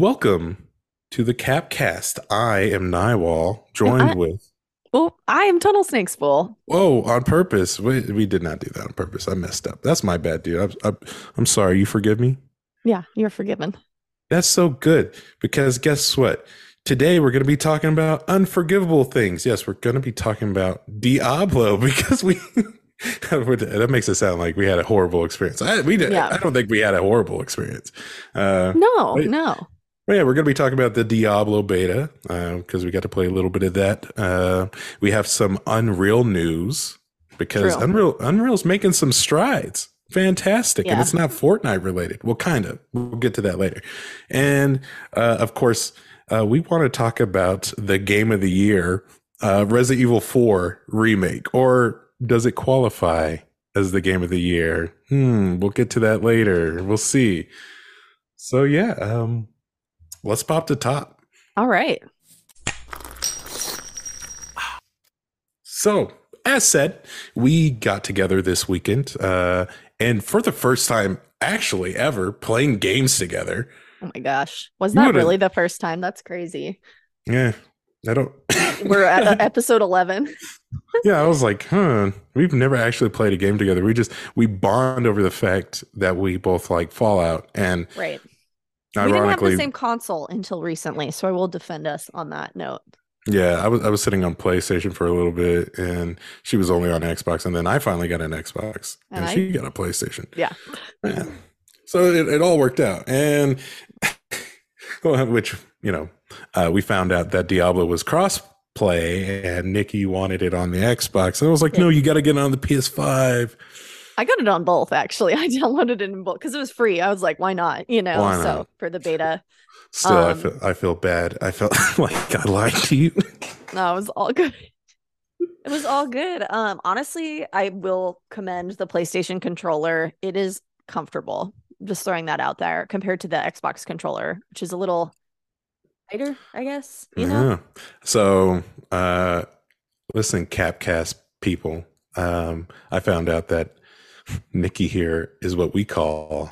Welcome to the Capcast. I am Naiwal, joined I- with. Oh, I am Tunnelsnakesfool. Whoa, on purpose. We, we did not do that on purpose. I messed up. That's my bad, dude. I'm, I'm, I'm sorry. You forgive me? Yeah, you're forgiven. That's so good because guess what? Today we're going to be talking about unforgivable things. Yes, we're going to be talking about Diablo because we. that makes it sound like we had a horrible experience. I, we did. Yeah. I don't think we had a horrible experience. Uh, No, no. Well, yeah, we're going to be talking about the Diablo beta because we got to play a little bit of that. Uh, we have some Unreal news because True. Unreal Unreal's making some strides. Fantastic, and it's not Fortnite related. Well, kind of. We'll get to that later. And uh, of course, uh, we want to talk about the game of the year, uh, Resident Evil Four remake, or does it qualify as the game of the year? Hmm. We'll get to that later. We'll see. So yeah. Um, Let's pop the top. All right. So, as said, we got together this weekend, uh, and for the first time, actually ever, playing games together. Oh my gosh. Was that really the first time? That's crazy. Yeah, I don't. We're at uh, episode 11. yeah, I was like, huh. We've never actually played a game together. We just we bond over the fact that we both like Fallout, and Right. We didn't have the same console until recently, so I will defend us on that note. yeah, I was I was sitting on PlayStation for a little bit, and she was only on Xbox, and then I finally got an Xbox, and, And I- she got a PlayStation. Yeah. Yeah. So it, it all worked out. And which, you know, uh, we found out that Diablo was cross play and Nikki wanted it on the Xbox. And I was like, no, you got to get it on the PS5. I got it on both, actually. I downloaded it in both because it was free. I was like, why not? You know, Why so for the beta. Still, I, Um, feel, I feel bad. I felt like I lied to you. No, it was all good. It was all good. Um, honestly, I will commend the PlayStation controller. It is comfortable. Just throwing that out there compared to the Xbox controller, which is a little tighter, I guess. You know, Yeah. So, uh, listen, Capcast people, um, I found out that Nikki here is what we call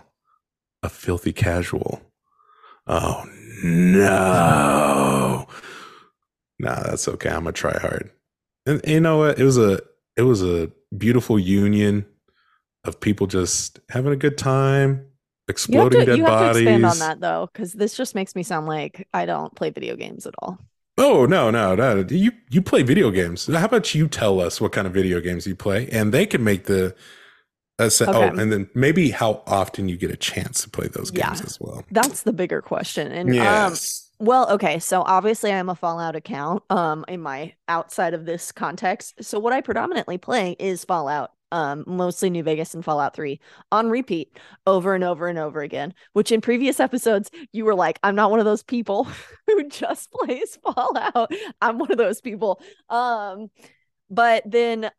a filthy casual. Oh no. Nah, that's okay. I'm gonna try hard. And you know what? It was a it was a beautiful union of people just having a good time, you exploding to dead you have to bodies. expand on that though, because this just makes me sound like I don't play video games at all. Oh no, no, no! You you play video games. How about you tell us what kind of video games you play, and they can make the. Uh, sa- Okay. Oh, and then maybe how often you get a chance to play those Yeah. games as well. That's the bigger question. And um, Well, okay, so obviously I'm a Fallout account um in my outside of this context. So what I predominantly play is Fallout, um mostly New Vegas and Fallout 3 on repeat over and over and over again, which in previous episodes you were like I'm not one of those people who just plays Fallout. I'm one of those people. Um but then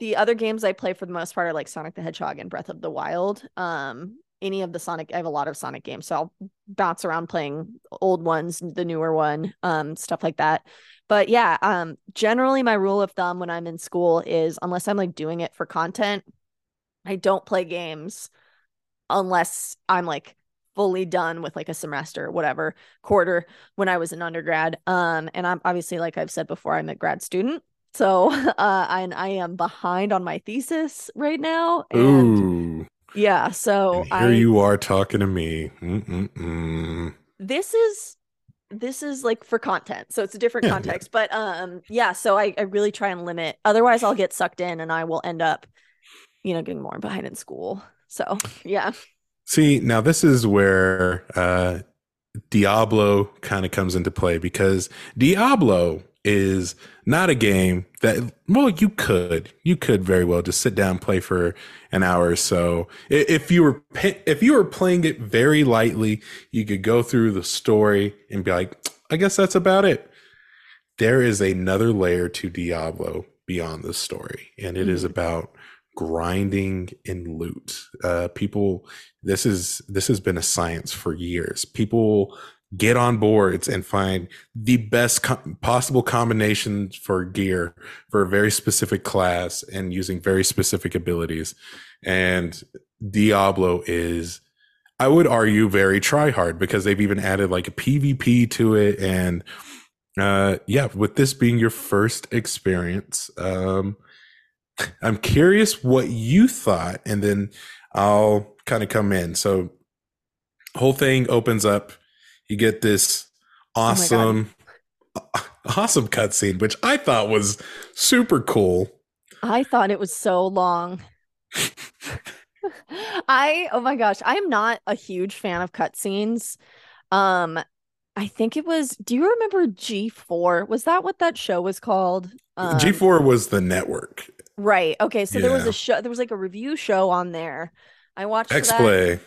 the other games I play for the most part are like Sonic the Hedgehog and Breath of the Wild. Um any of the Sonic I have a lot of Sonic games, so I'll bounce around playing old ones, the newer one, um, stuff like that. But yeah, um, generally my rule of thumb when I'm in school is unless I'm like doing it for content, I don't play games unless I'm like fully done with like a semester whatever quarter when I was an undergrad. Um, and I'm obviously like I've said before, I'm a grad student. So uh and I am behind on my thesis right now. And Ooh, yeah, so and here I you are talking to me. Mm-mm-mm. this is this is like for content so it's a different Yeah, yeah. context but um yeah so I, I really try and limit otherwise i'll get sucked in and i will end up you know getting more behind in school so yeah See, now this is where uh, Diablo kind of comes into play because Diablo is not a game that well you could you could very well just sit down and play for an hour or so. If you were if you were playing it very lightly you could go through the story and be like i guess that's about it. There is another layer to diablo beyond the story and it is Mhm. about grinding in loot. Uh people this is this has been a science for years. People get on boards and find the best co- possible combinations for gear for a very specific class and using very specific abilities and diablo is I would argue very try hard because they've even added like a PvP to it. And uh, yeah, with this being your first experience, um, I'm curious what you thought, and then I'll kind of come in. So, whole thing opens up. You get this awesome, oh awesome cutscene, which I thought was super cool. I thought it was so long. I oh my gosh, I am not a huge fan of cutscenes. Um, I think it was. Do you remember G4? Was that what that show was called? Um, G4 was the network. Right. Okay. So yeah. there was a show. There was like a review show on there. I watched X Play.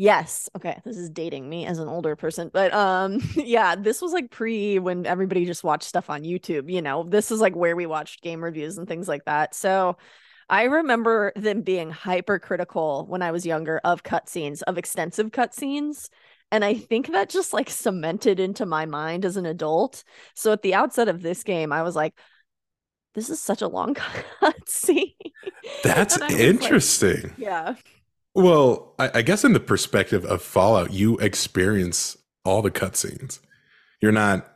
Yes. Okay. This is dating me as an older person, but um, yeah, this was like pre when everybody just watched stuff on YouTube. You know, this is like where we watched game reviews and things like that. So I remember them being hypercritical when I was younger of cutscenes, of extensive cutscenes. And I think that just like cemented into my mind as an adult. So at the outset of this game, I was like, this is such a long cutscene. That's interesting. Like, yeah. Well, I, I, guess in the perspective of Fallout, you experience all the cutscenes. You're not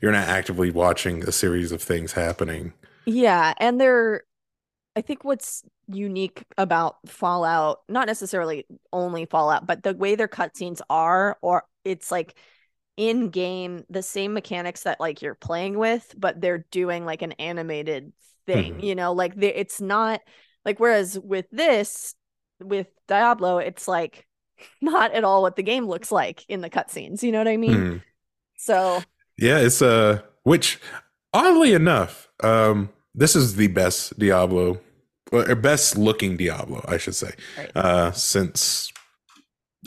you're not actively watching a series of things happening. Yeah, and they're I think what's unique about Fallout, not necessarily only Fallout, but the way their cutscenes are, or it's like in game, the same mechanics that like you're playing with, but they're doing like an animated thing, mm-hmm. you know, like they, it's not like, whereas with this, with Diablo, it's like not at all what the game looks like in the cutscenes, you know what I mean? Mm-hmm. So, yeah, it's uh, which oddly enough, um, this is the best Diablo or best looking Diablo, I should say, right. uh, since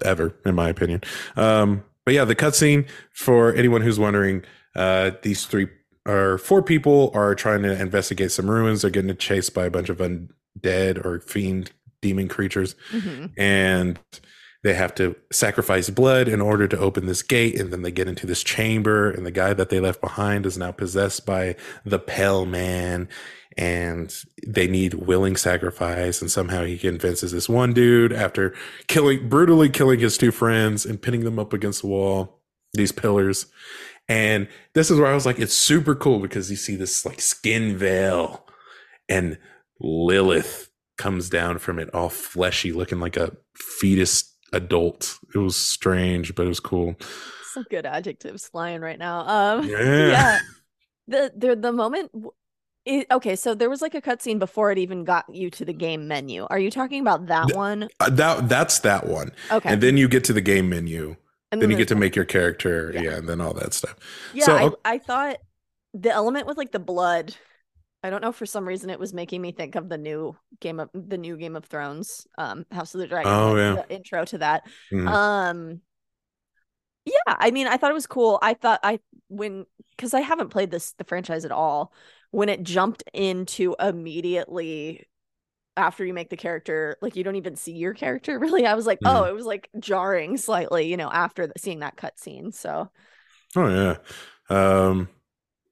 ever, in my opinion. Um, but yeah, the cutscene for anyone who's wondering, uh, these three or four people are trying to investigate some ruins. They're getting chased by a bunch of undead or fiend demon creatures, mm-hmm. and they have to sacrifice blood in order to open this gate. And then they get into this chamber. And the guy that they left behind is now possessed by the pale man. And they need willing sacrifice. And somehow he convinces this one dude after killing brutally killing his two friends and pinning them up against the wall these pillars. And this is where i was like it's super cool because you see this like skin veil and lilith comes down from it all fleshy looking like a fetus adult it was strange but it was cool some good adjectives flying right now um yeah, yeah. the the the moment it, okay, so there was like a cutscene before it even got you to the game menu. Are you talking about that Th- one? Uh, that that's that one. Okay, and then you get to the game menu, and then, then you get to make your character, yeah. yeah. and then all that stuff. Yeah, so, I, I thought the element with like the blood. I don't know for some reason it was making me think of the new game of the new Game of Thrones, um, House of the Dragon. Oh yeah, intro to that. Mm. Um, yeah, I mean, I thought it was cool. I thought I when because I haven't played this the franchise at all when it jumped into immediately after you make the character like you don't even see your character really i was like mm. oh it was like jarring slightly you know after the, seeing that cutscene so oh yeah um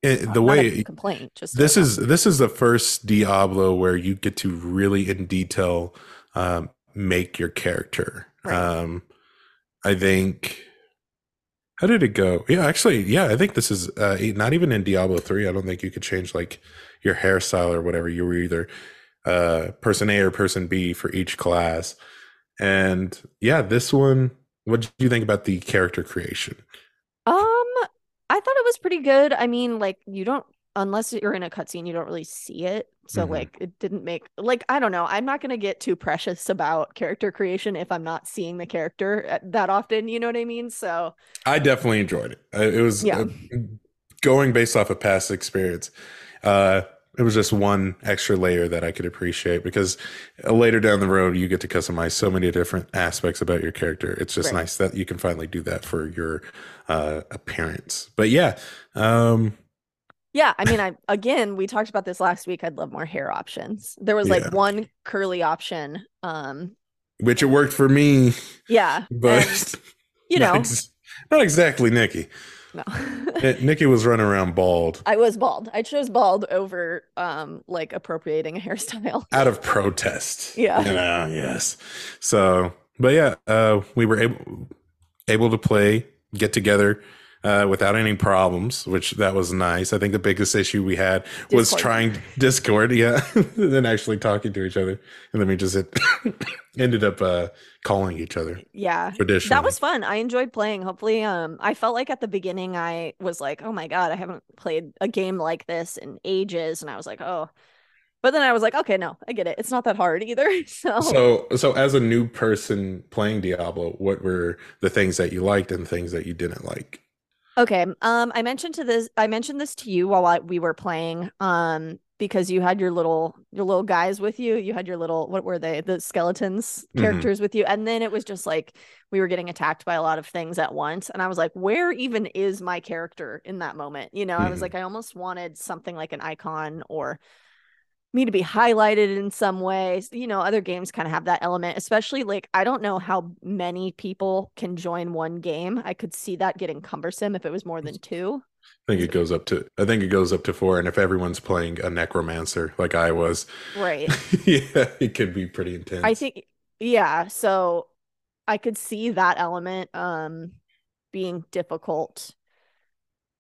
it, the way complaint just this is this is the first diablo where you get to really in detail um make your character right. um i think how did it go? Yeah, actually, yeah, I think this is uh, not even in Diablo 3. I don't think you could change like your hairstyle or whatever. You were either uh, person A or person B for each class. And yeah, this one, what do you think about the character creation? Um, I thought it was pretty good. I mean, like you don't unless you're in a cutscene, you don't really see it. So mm-hmm. like it didn't make like I don't know. I'm not gonna get too precious about character creation if I'm not seeing the character uh, that often. You know what I mean? So I definitely enjoyed it. It was yeah. Uh, going based off of past experience. Uh, it was just one extra layer that I could appreciate because uh, later down the road you get to customize so many different aspects about your character. It's just right. nice that you can finally do that for your uh, appearance. But yeah, um, yeah, I mean, I again, we talked about this last week. I'd love more hair options. There was like yeah. one curly option, um, which it worked for me. Yeah, but and, you know, not, ex- not exactly Nikki. No, Nikki was running around bald. I was bald. I chose bald over, um, like appropriating a hairstyle out of protest. Yeah. You know, yes. So but yeah, uh, we were able able to play, get together uh, without any problems, which that was nice. I think the biggest issue we had was trying Discord, yeah, and then actually talking to each other, and then we just ended up uh, calling each other Yeah. That was fun. I enjoyed playing. Hopefully, um, I felt like at the beginning I was like, "Oh my god, I haven't played a game like this in ages," and I was like, "Oh," but then I was like, "Okay, no, I get it. It's not that hard either." So, So, so as a new person playing Diablo, what were the things that you liked and things that you didn't like? Okay, um, I mentioned to this, I mentioned this to you while I, we were playing, um, because you had your little your little guys with you. You had your little what were they? The skeletons Mhm. characters with you, and then it was just like we were getting attacked by a lot of things at once, and I was like, where even is my character in that moment? You know, I was Mhm. like, I almost wanted something like an icon or me to be highlighted in some way. You know, other games kind of have that element, especially like I don't know how many people can join one game. I could see that getting cumbersome if it was more than two. I think it goes up to I think it goes up to four, and if everyone's playing a necromancer like I was, Right. yeah, it could be pretty intense. I think yeah, so I could see that element um being difficult.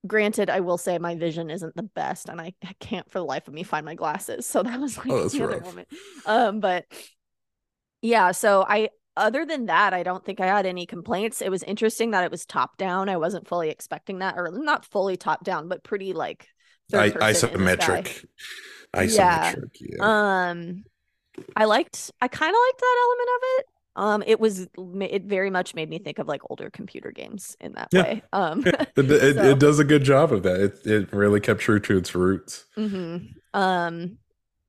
Granted, I will say my vision isn't the best and I, I can't for the life of me find my glasses. So that was like Oh, the other moment. Um but yeah, so I other than that, I don't think I had any complaints. It was interesting that it was top down. I wasn't fully expecting that or not fully top down, but pretty like I, third person in the sky. isometric, Yeah. isometric, yeah. Um, I liked, I kind of liked that element of it. Um, it was, it very much made me think of like older computer games in that Yeah. way. Um, It, it, so- it does a good job of that. It it really kept true to its roots. mhm. um,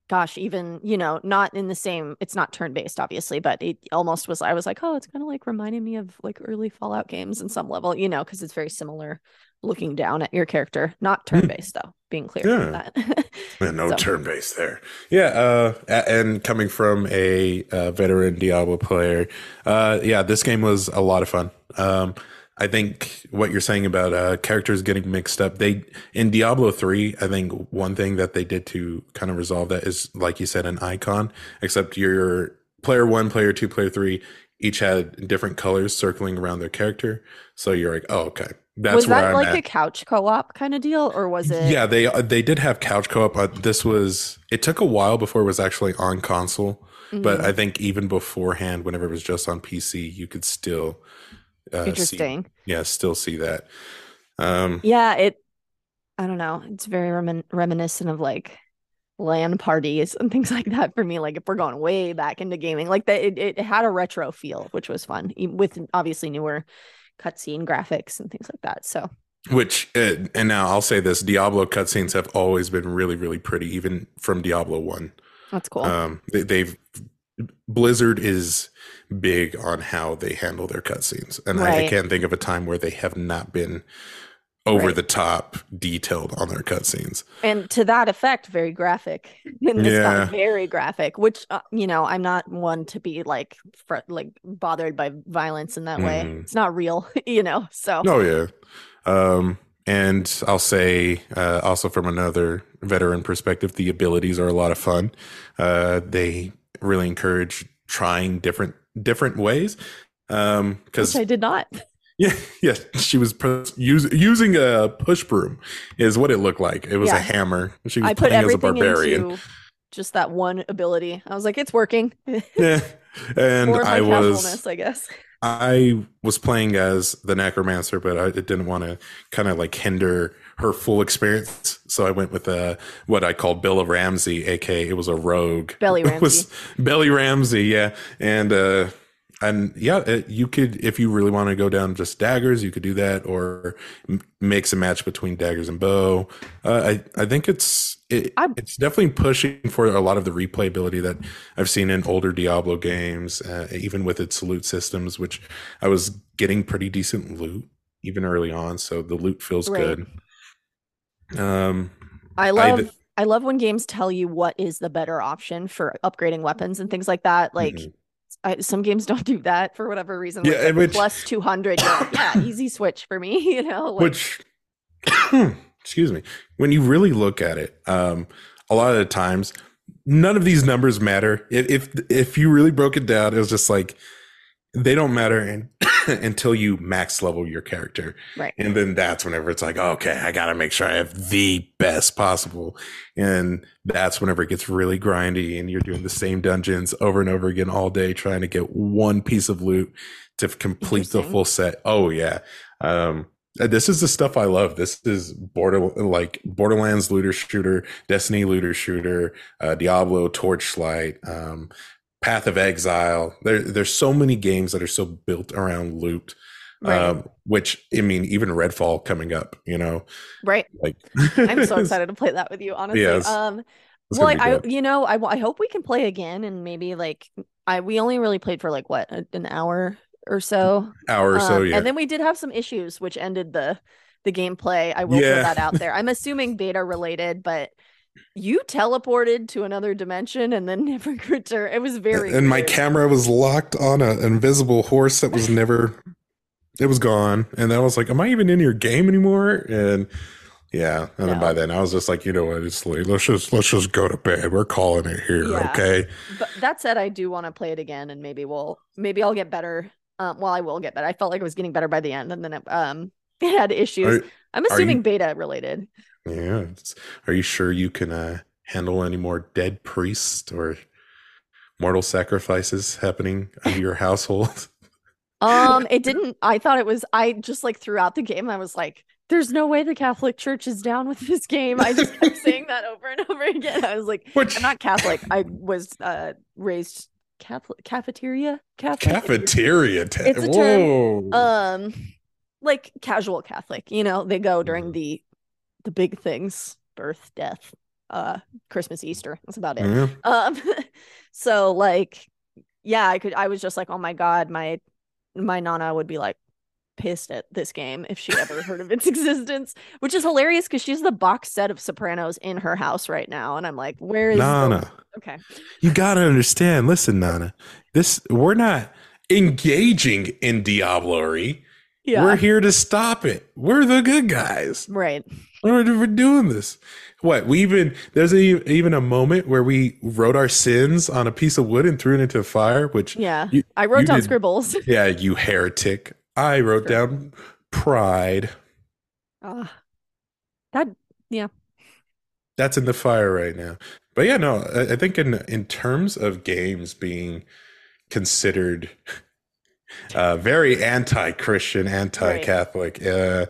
gosh, even you know, not in the same. It's not turn based, obviously, but it almost was. I was like, oh, it's kind of like reminding me of like early Fallout games in some level, you know, because it's very similar. Looking down at your character, not turn based though. Being clear Yeah. that. Yeah, no So- turn based there. Yeah, uh, and coming from a, uh veteran Diablo player, uh, yeah, this game was a lot of fun. Um, I think what you're saying about uh, characters getting mixed up, they in Diablo three, I think one thing that they did to kind of resolve that is, like you said, an icon. Except your player one, player two, player three each had different colors circling around their character. So you're like, oh, okay, that's was that I'm like at. a couch co-op kind of deal, or was it? Yeah, they uh, they did have couch co-op. Uh, this was it took a while before it was actually on console, but Mhm. I think even beforehand, whenever it was just on PC, you could still uh, see, interesting. yeah, still see that. Um, Yeah, it. I don't know. It's very remin- reminiscent of like LAN parties and things like that for me. Like if we're going way back into gaming, like that, it, it had a retro feel, which was fun with obviously newer cutscene graphics and things like that. So which uh, and now I'll say this: Diablo cutscenes have always been really, really pretty, even from Diablo One. that's cool. Um, they, they've Blizzard is big on how they handle their cutscenes, and I, I can't think of a time where they have not been over Right. the top detailed on their cutscenes. and to that effect, very graphic. And this Yeah. very graphic, which uh, you know, I'm not one to be like fr- like bothered by violence in that way. Mhm. It's not real, you know. So Oh yeah. Um, and I'll say uh, also from another veteran perspective, the abilities are a lot of fun. Uh, they really encourage trying different different ways. Um, because which I did not. yeah, yeah, she was pu- use, using a push broom is what it looked like. It was Yeah. a hammer. She was I put playing as a barbarian. just that one ability. I was like, it's working. Yeah, and I was I guess. I was playing as the necromancer, but I didn't want to kind of like hinder her full experience. So I went with uh, what I called Bella Ramsey, aka it was a rogue. Belly It was Ramsey. Belly Ramsey, yeah, and uh, and yeah, it, you could if you really want to go down just daggers, you could do that, or m- mix a match between daggers and bow. Uh, I I think it's it, I- it's definitely pushing for a lot of the replayability that I've seen in older Diablo games, uh, even with its loot systems, which I was getting pretty decent loot even early on, so the loot feels Right. good. Um, I love th- I, love when games tell you what is the better option for upgrading weapons and things like that. Like Mhm. I, some games don't do that for whatever reason. Yeah, like which- plus 200, like, yeah, easy switch for me, you know. Like, which excuse me when you really look at it um a lot of the times none of these numbers matter if if, if you really broke it down it was just like they don't matter in, until you max level your character. Right. And then that's whenever it's like, okay, I got to make sure I have the best possible. And that's whenever it gets really grindy and you're doing the same dungeons over and over again all day trying to get one piece of loot to complete the full set. Oh yeah. Um this is the stuff I love. This is border like Borderlands looter shooter, Destiny looter shooter, uh, Diablo Torchlight, um, Path of Exile. There, there's so many games that are so built around loot. Right. Um, which I mean, even Redfall coming up, you know, right. like I'm so excited to play that with you, honestly. Yes. Um It's well, gonna I, you know, I, I hope we can play again and maybe like I we only really played for like what an hour or so. hour or so, Um, yeah. And then we did have some issues which ended the the gameplay. I will Yeah. throw that out there. I'm assuming beta related, but you teleported to another dimension and then never returned. It was very and my camera was locked on a- an invisible horse that was never it was gone and i was like am i even in your game anymore and yeah and then by then i was just like you know what it's late let's just let's just go to bed we're calling it here Yeah. okay But that said, I do want to play it again, and maybe we'll maybe I'll get better. Um, well, I will get better. I felt like I was getting better by the end, and then it, um, it had issues. are, I'm assuming you- beta related. Yeah it's- are you sure you can uh handle any more dead priests or mortal sacrifices happening under your household Um, it didn't. I thought it was. I just like throughout the game, I was like, "There's no way the Catholic Church is down with this game." I just kept saying that over and over again. I was like, which "I'm not Catholic. I was uh raised Catholic cafeteria Catholic. cafeteria It's a term. whoa um like casual catholic you know they go during Mhm. the the big things birth death uh christmas easter that's about it Yeah. um so like yeah i could i was just like oh my god my my nana would be like pissed at this game if she ever heard of its existence which is hilarious because she's the box set of sopranos in her house right now and i'm like where is the- Nana. okay You gotta understand. Listen, Nana. This we're not engaging in diablerie. yeah We're here to stop it. We're the good guys. right We're, doing this. What we even there's a, even a moment where we wrote our sins on a piece of wood and threw it into the fire. Which yeah You- i wrote down did- scribbles yeah, you heretic. I wrote Sure. down pride. Ah, that yeah. That's in the fire right now. But yeah, no, I, I think in in terms of games being considered uh, very anti-Christian, anti-Catholic, uh,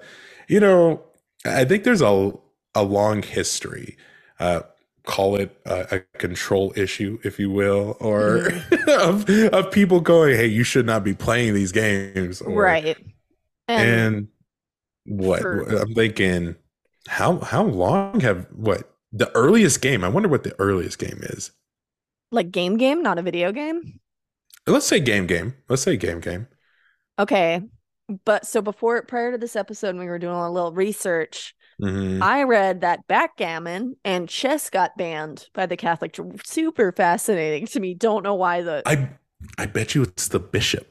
you know, I think there's a a long history. Uh, call it a, a control issue, if you will, or of of people going, "Hey, you should not be playing these games." Or, right and, and what for- I'm thinking, how how long have what the earliest game? I wonder what the earliest game is. like game game not a video game Let's say game game. Let's say game game. okay but so before prior to this episode we were doing a little research Mhm. i read that backgammon and chess got banned by the catholic Church. super fascinating to me don't know why the I I bet you it's the bishop.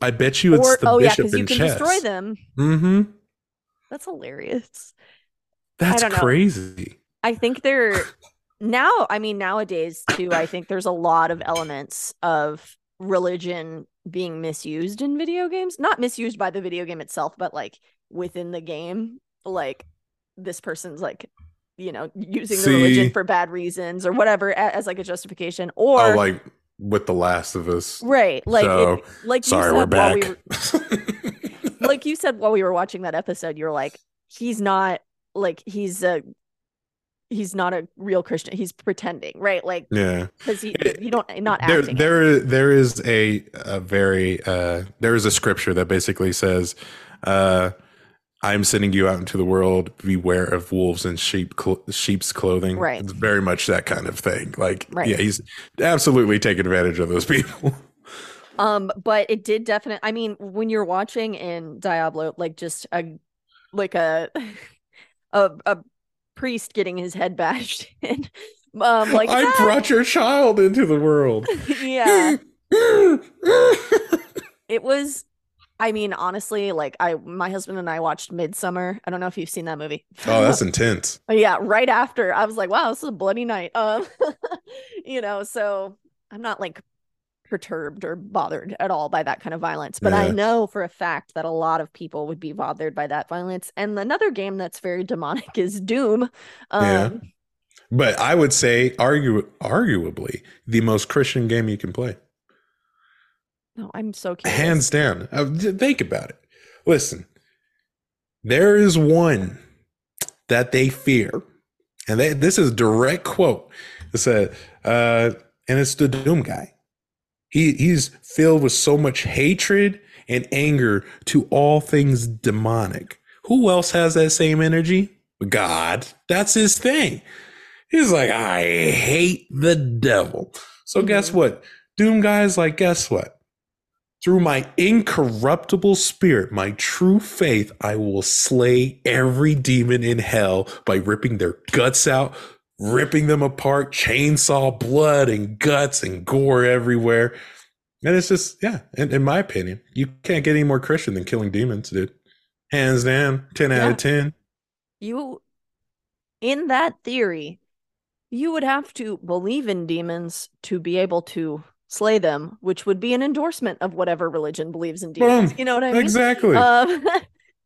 I bet you it's or the oh yeah bishop because you in can chess. destroy them Mm-hmm. that's hilarious That's don't crazy. I think they're now, I mean, nowadays too, I think there's a lot of elements of religion being misused in video games. Not misused by the video game itself, but like within the game. Like this person's like, you know, using the religion for bad reasons or whatever a- as like a justification. Or oh, like with The Last of Us. right, like so, it, like Sorry, we're back. we were like you said while we were watching that episode, you're like, he's not like he's a he's not a real Christian. He's pretending, right? Like yeah. because he you don't not there acting. there there is a, a very uh there is a scripture that basically says uh I'm sending you out into the world. Beware of wolves and sheep, cl- sheep's clothing. Right. It's very much that kind of thing. Like, Right. yeah, he's absolutely taking advantage of those people. Um, but it did definitely. I mean, when you're watching in Diablo, like just a like a a a priest getting his head bashed in, um, like I that- brought your child into the world. yeah, oh, it was. I mean, honestly, like I, my husband and I watched Midsommar. I don't know if you've seen that movie. Oh, that's intense. yeah. Right after, I was like, wow, this is a bloody night. Um, you know, so I'm not like perturbed or bothered at all by that kind of violence. But I know for a fact that a lot of people would be bothered by that violence. And another game that's very demonic is Doom. Um, Yeah. But I would say, arguably, the most Christian game you can play. No, I'm so curious. Hands down. Uh, Think about it. Listen, there is one that they fear, and they, this is a direct quote. It said, uh, and it's the Doom guy. He he's filled with so much hatred and anger to all things demonic. Who else has that same energy? God. That's his thing. He's like, I hate the devil. So guess Mhm. what? Doom guy's like, guess what? Through my incorruptible spirit, my true faith, I will slay every demon in hell by ripping their guts out, ripping them apart, chainsaw, blood and guts and gore everywhere. And it's just, yeah, in, in my opinion, you can't get any more Christian than killing demons, dude. Hands down, 10 out of 10. you in that theory you would have to believe in demons to be able to slay them which would be an endorsement of whatever religion believes in demons Boom. you know what i mean Exactly. um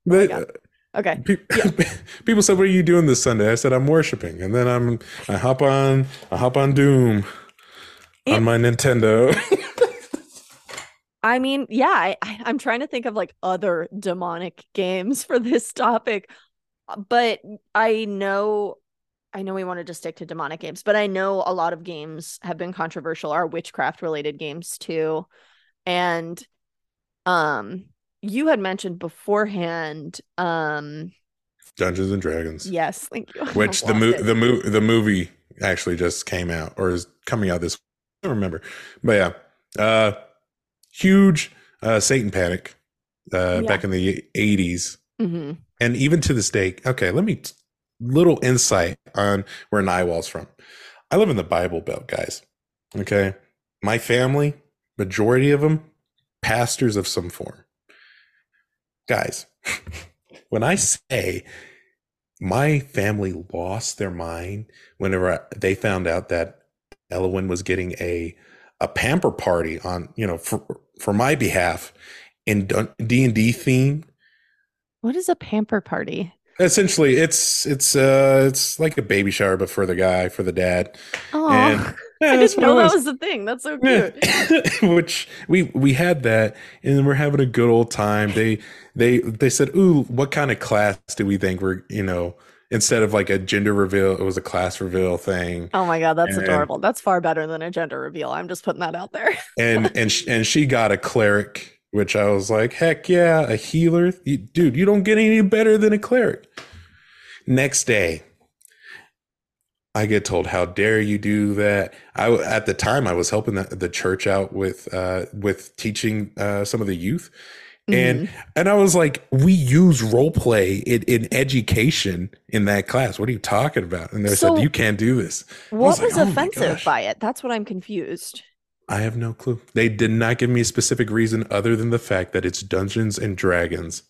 They- God. Okay. Pe- People said, "What are you doing this Sunday?" I said, "I'm worshiping," and then I'm I hop on I hop on Doom on my Nintendo. i mean yeah I, i'm trying to think of like other demonic games for this topic. But i know i know we wanted to stick to demonic games but i know a lot of games have been controversial are witchcraft related games too. And um you had mentioned beforehand um Dungeons and Dragons, yes thank you which the mo- it. the mo- the movie actually just came out or is coming out this. I don't remember, but yeah, uh, huge uh, Satan panic uh, Yeah. back in the '80s, Mhm. and even to this day. Okay, let me little insight on where Naiwal's from. I live in the Bible Belt, guys. Okay, my family, majority of them, pastors of some form. Guys, when I say my family lost their mind whenever I- they found out that Elwyn was getting a a pamper party on, you know, for for my behalf in D and D theme. what is a pamper party Essentially, it's it's uh it's like a baby shower, but for the guy, for the dad. oh yeah, i didn't know that was. the thing that's so cute Yeah. Which we we had that, and we're having a good old time. They they they said, "Ooh, what kind of class do we think we're you know?" Instead of like a gender reveal, it was a class reveal thing, oh my god that's And- adorable that's far better than a gender reveal i'm just putting that out there and and sh- and she got a cleric, which I was like, "Heck yeah, a healer, You- dude! You don't get any better than a cleric." Next day, I get told, "How dare you do that?" I at the time I was helping the, the church out with uh, with teaching uh, some of the youth, and Mhm. and I was like, "We use role play in, in education in that class. What are you talking about?" And they So- said, "You can't do this." what like, was "Oh my offensive gosh." by it that's what i'm confused I have no clue. They did not give me a specific reason other than the fact that it's Dungeons and Dragons.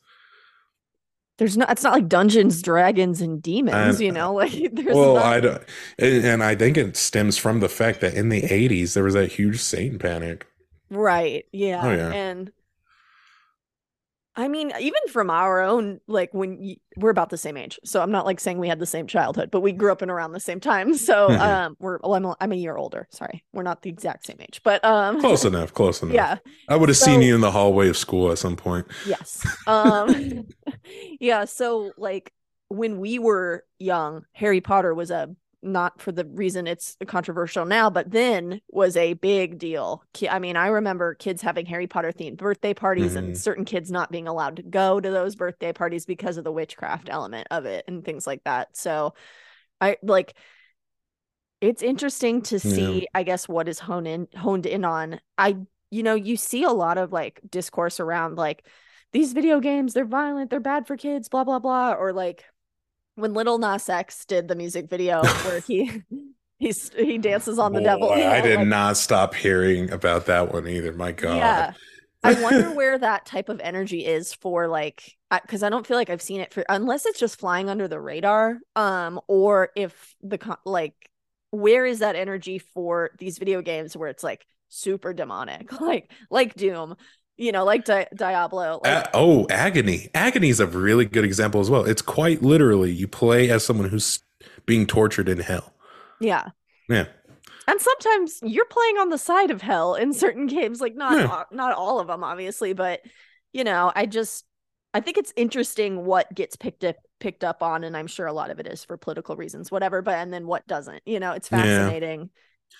there's not it's not like dungeons dragons and demons And- you know like there's well, I don't, and and I think it stems from the fact that in the '80s there was that huge Satan panic. Right. Yeah. Oh, yeah. And I mean, even from our own, like when y we're about the same age, so I'm not like saying we had the same childhood, but we grew up in around the same time. So Mhm. um, we're well, I'm a, I'm a year older. Sorry, we're not the exact same age, but um, Close enough. Close enough. yeah, I would have seen you in the hallway of school at some point. yes, um, yeah. So like when we were young, Harry Potter was a not for the reason it's controversial now, but then was a big deal. I mean, I remember kids having Harry Potter themed birthday parties and Mhm. certain kids not being allowed to go to those birthday parties because of the witchcraft element of it and things like that. So I like it's interesting to Yeah. see, I guess, what is honed in honed in on. I you know, you see a lot of like discourse around like these video games, they're violent, they're bad for kids, blah blah blah, or like when Little Nas X did the music video where he he's he dances on the devil. Boy, you I did like- not stop hearing about that one either. My God. Yeah. I wonder where that type of energy is for like because I don't feel like I've seen it for unless it's just flying under the radar um or if the like where is that energy for these video games where it's like super demonic, like like Doom, you know, like Di- Diablo. Like, oh, Agony. Agony is a really good example as well. It's quite literally you play as someone who's being tortured in hell. yeah. Yeah. And sometimes you're playing on the side of hell in certain games, like not Yeah. a- not all of them, obviously, but you know, I just I think it's interesting what gets picked up picked up on, and I'm sure a lot of it is for political reasons, whatever. But and then what doesn't, you know, it's Yeah.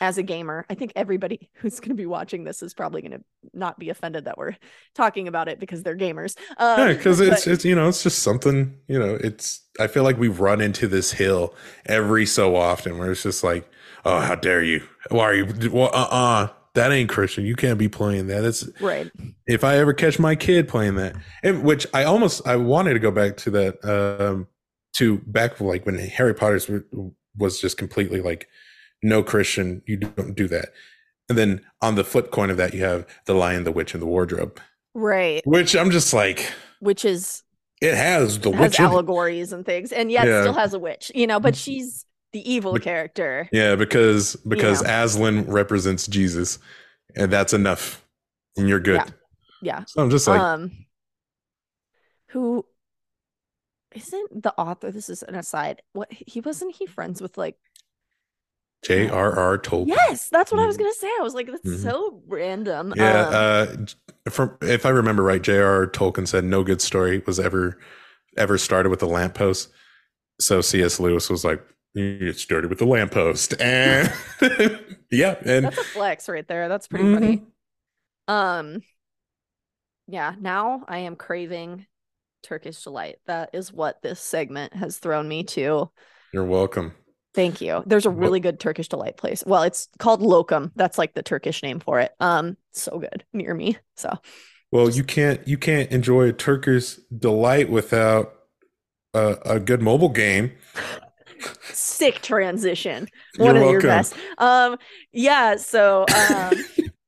As a gamer. I think everybody who's going to be watching this is probably going to not be offended that we're talking about it because they're gamers. Um, Yeah, because it's but- it's you know it's just something you know it's I feel like we run into this hill every so often where it's just like oh how dare you why are you well, uh uh that ain't Christian you can't be playing that it's right. if I ever catch my kid playing that and which I almost I wanted to go back to that um to back like when Harry Potter's was just completely like no Christian you don't do that and then on the flip coin of that you have the Lion the Witch and the Wardrobe Right. which I'm just like Which is it has the has witch. allegories and things, and yet Yeah. still has a witch, you know, but she's the evil But- character. Yeah, because because know. Aslan represents Jesus, and that's enough, and you're good. Yeah. So I'm just like, um who isn't the author this is an aside what he wasn't he friends with like J.R.R. Tolkien. yes that's what i was Mhm. gonna say i was like that's Mhm. so random Yeah, um, uh, from if I remember right, J.R.R. Tolkien said no good story was ever ever started with a lamppost. So C.S. Lewis was like, it started with the lamppost, and yeah, and that's a flex right there that's pretty Mhm. funny um yeah now i am craving turkish delight that is what this segment has thrown me to you're welcome. Thank you. There's a really good Turkish delight place. Well, it's called Lokum. That's like the Turkish name for it. Um, so good near me. So Well, you can't you can't enjoy a Turkish delight without a, a good mobile game. sick transition. You're One of your best. Um, yeah. So um,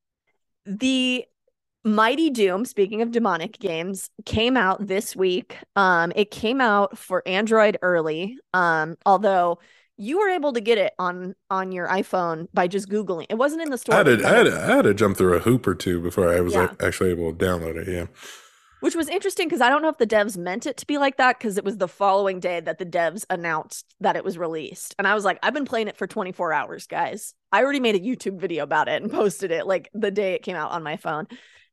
the Mighty Doom, speaking of demonic games, came out this week. Um, it came out for Android early. Um, although you were able to get it on on your iPhone by just googling. It wasn't in the store. I had, to, I, had to, I had to jump through a hoop or two before I was Yeah. actually able to download it. Yeah. which was interesting because I don't know if the devs meant it to be like that because it was the following day that the devs announced that it was released. And I was like, I've been playing it for 24 hours, guys. I already made a YouTube video about it and posted it like the day it came out on my phone.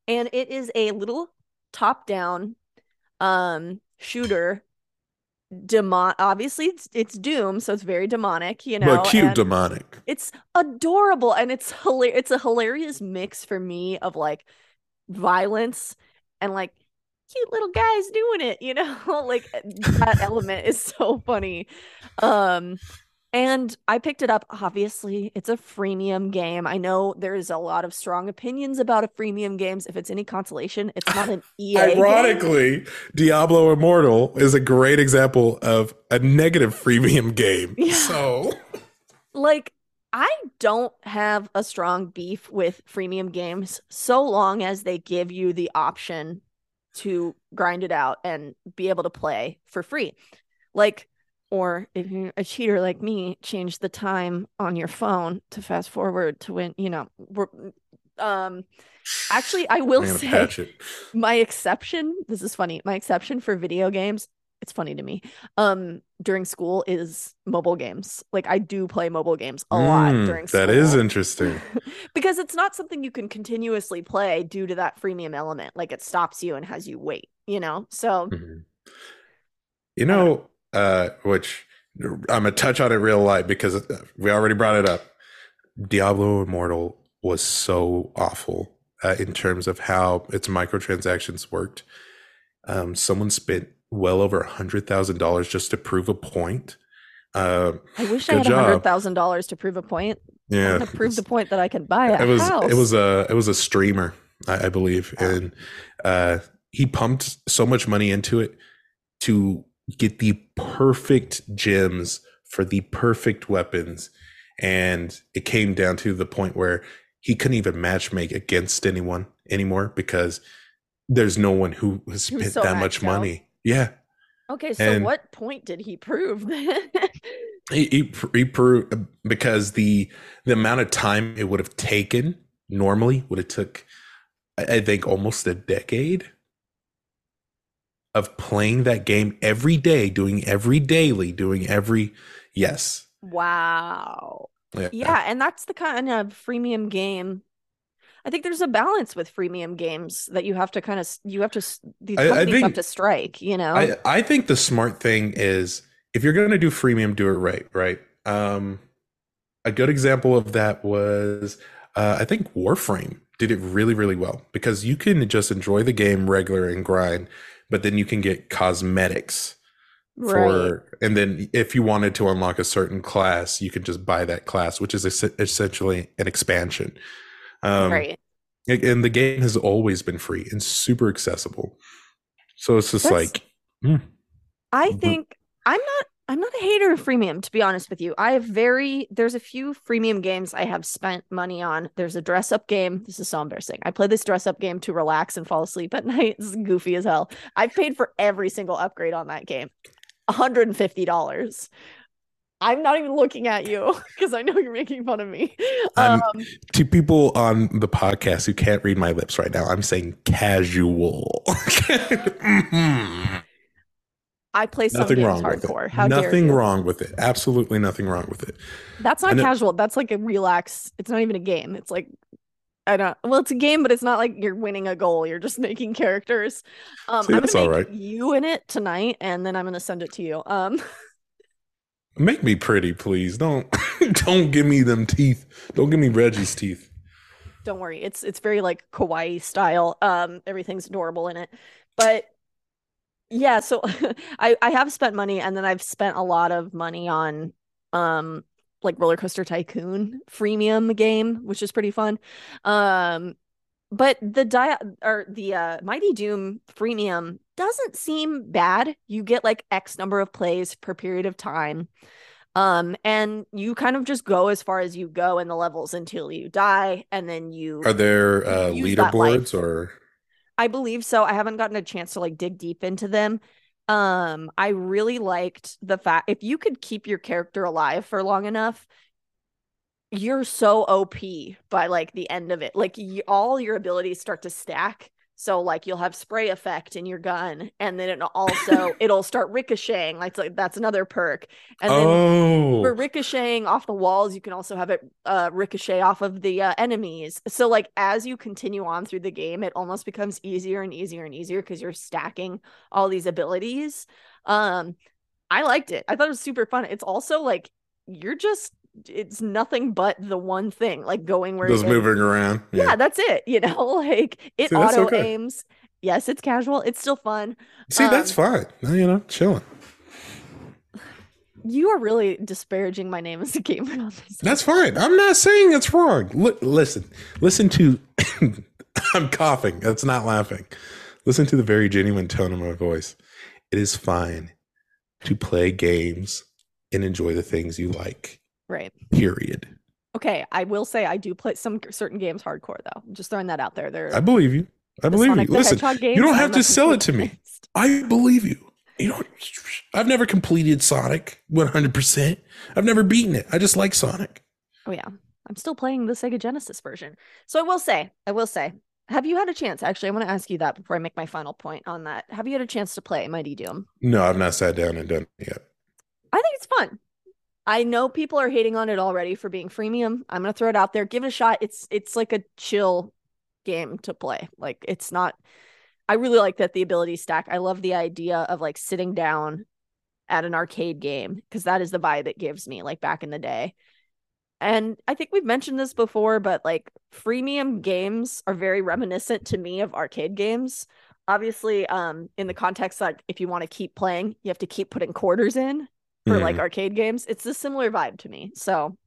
And it is a little top down um shooter demon obviously it's it's doom so it's very demonic you know but cute and- demonic. it's adorable and it's hilarious it's a hilarious mix for me of like violence and like cute little guys doing it you know like that element is so funny um and i picked it up obviously it's a freemium game i know there's a lot of strong opinions about a freemium games if it's any consolation it's not an ea game. Ironically, Diablo Immortal is a great example of a negative freemium game. Yeah. So like I don't have a strong beef with freemium games so long as they give you the option to grind it out and be able to play for free. Like or if you're a cheater like me, change the time on your phone to fast forward to when, you know, we're um actually I will say my exception this is funny my exception for video games it's funny to me um during school is mobile games. Like i do play mobile games a lot Mm, during school That is interesting. because it's not something you can continuously play due to that freemium element. Like it stops you and has you wait you know? So Mhm. You know, uh, which I'm gonna touch on it real light because we already brought it up. Diablo Immortal was so awful uh, in terms of how its microtransactions worked. Um, someone spent well over a hundred thousand dollars just to prove a point. Uh, i wish i had a hundred thousand dollars to prove a point yeah, to prove the point that i can buy a it was house it was a it was a streamer I, I believe Oh. and uh he pumped so much money into it to get the perfect gems for the perfect weapons. And it came down to the point where he couldn't even matchmake against anyone anymore because there's no one who has was spent so that much out. money. Yeah. Okay so and- what point did he prove he, he, he proved uh, because the the amount of time it would have taken normally would have took I think almost a decade of playing that game every day, doing every daily, doing every yes. Wow. Yeah. yeah, and that's the kind of freemium game. I think there's a balance with freemium games that you have to kind of you have to these companies I, I think, have to strike. You know, I I think the smart thing is if you're going to do freemium, do it right. Right. Um, a good example of that was uh, I think Warframe did it really really well because you can just enjoy the game regular and grind, but then you can get cosmetics for right. and then if you wanted to unlock a certain class you could just buy that class which is essentially an expansion. Um, right. and the game has always been free and super accessible. So it's just That's, like mm, i think i'm not i'm not a hater of freemium to be honest with you. I have very there's a few freemium games i have spent money on. There's a dress up game. This is so embarrassing. I play this dress up game to relax and fall asleep at night. It's goofy as hell. I've paid for every single upgrade on that game. $150. I'm not even looking at you because I know you're making fun of me. Um, to people on the podcast who can't read my lips right now, I'm saying casual. I play some nothing games wrong hardcore. With it. How nothing wrong with it. Absolutely nothing wrong with it. That's not casual. That's like a relax. It's not even a game. It's like I don't. Well, it's a game, but it's not like you're winning a goal. You're just making characters. Um, See, I'm gonna make you in it tonight, and then I'm gonna send it to you. Um, make me pretty, please. Don't don't give me them teeth. Don't give me Reggie's teeth. Don't worry. It's it's very like kawaii style. Um, everything's adorable in it, but yeah. So I I have spent money, and then I've spent a lot of money on um like Roller Coaster Tycoon freemium game, which is pretty fun. Um, but the dia or the uh, Mighty Doom freemium doesn't seem bad. You get like X number of plays per period of time. Um, and you kind of just go as far as you go in the levels until you die, and then you are there uh, leaderboards or I believe so. I haven't gotten a chance to like dig deep into them. Um i really liked the fact if you could keep your character alive for long enough you're so op by like the end of it. Like you, all your abilities start to stack so like you'll have spray effect in your gun, and then it also it'll start ricocheting. Like, like that's another perk. And then oh. for ricocheting off the walls, you can also have it uh, ricochet off of the uh, enemies. So like as you continue on through the game, it almost becomes easier and easier and easier because you're stacking all these abilities. Um, I liked it. I thought it was super fun. It's also like you're just it's nothing but the one thing, like going where just moving around. Yeah. yeah. that's it. You know, like it See, auto okay. aims. Yes, it's casual. It's still fun. See, um, that's fine. You know, chilling. You are really disparaging my name as a gamer. That's fine. I'm not saying it's wrong. L- listen, listen to. I'm coughing. That's not laughing. Listen to the very genuine tone of my voice. It is fine to play games and enjoy the things you like. Right. Period. Okay, I will say I do play some certain games hardcore though. I'm just throwing that out there. There. I believe you. I believe Sonic you. Listen, games, you don't have to sell it to me. I believe you. You know, I've never completed Sonic 100%. I've never beaten it. I just like Sonic. Oh yeah. I'm still playing the Sega Genesis version. So I will say, I will say, have you had a chance? Actually, I want to ask you that before I make my final point on that. Have you had a chance to play Mighty Doom? No, I've not sat down and done it yet. I think it's fun. I know people are hating on it already for being freemium. I'm gonna throw it out there. Give it a shot. It's it's like a chill game to play. Like it's not. I really like that the ability stack. I love the idea of like sitting down at an arcade game because that is the vibe it gives me. Like back in the day. And I think we've mentioned this before, but like freemium games are very reminiscent to me of arcade games. Obviously, um, in the context that if you want to keep playing, you have to keep putting quarters in for like arcade games. It's a similar vibe to me. So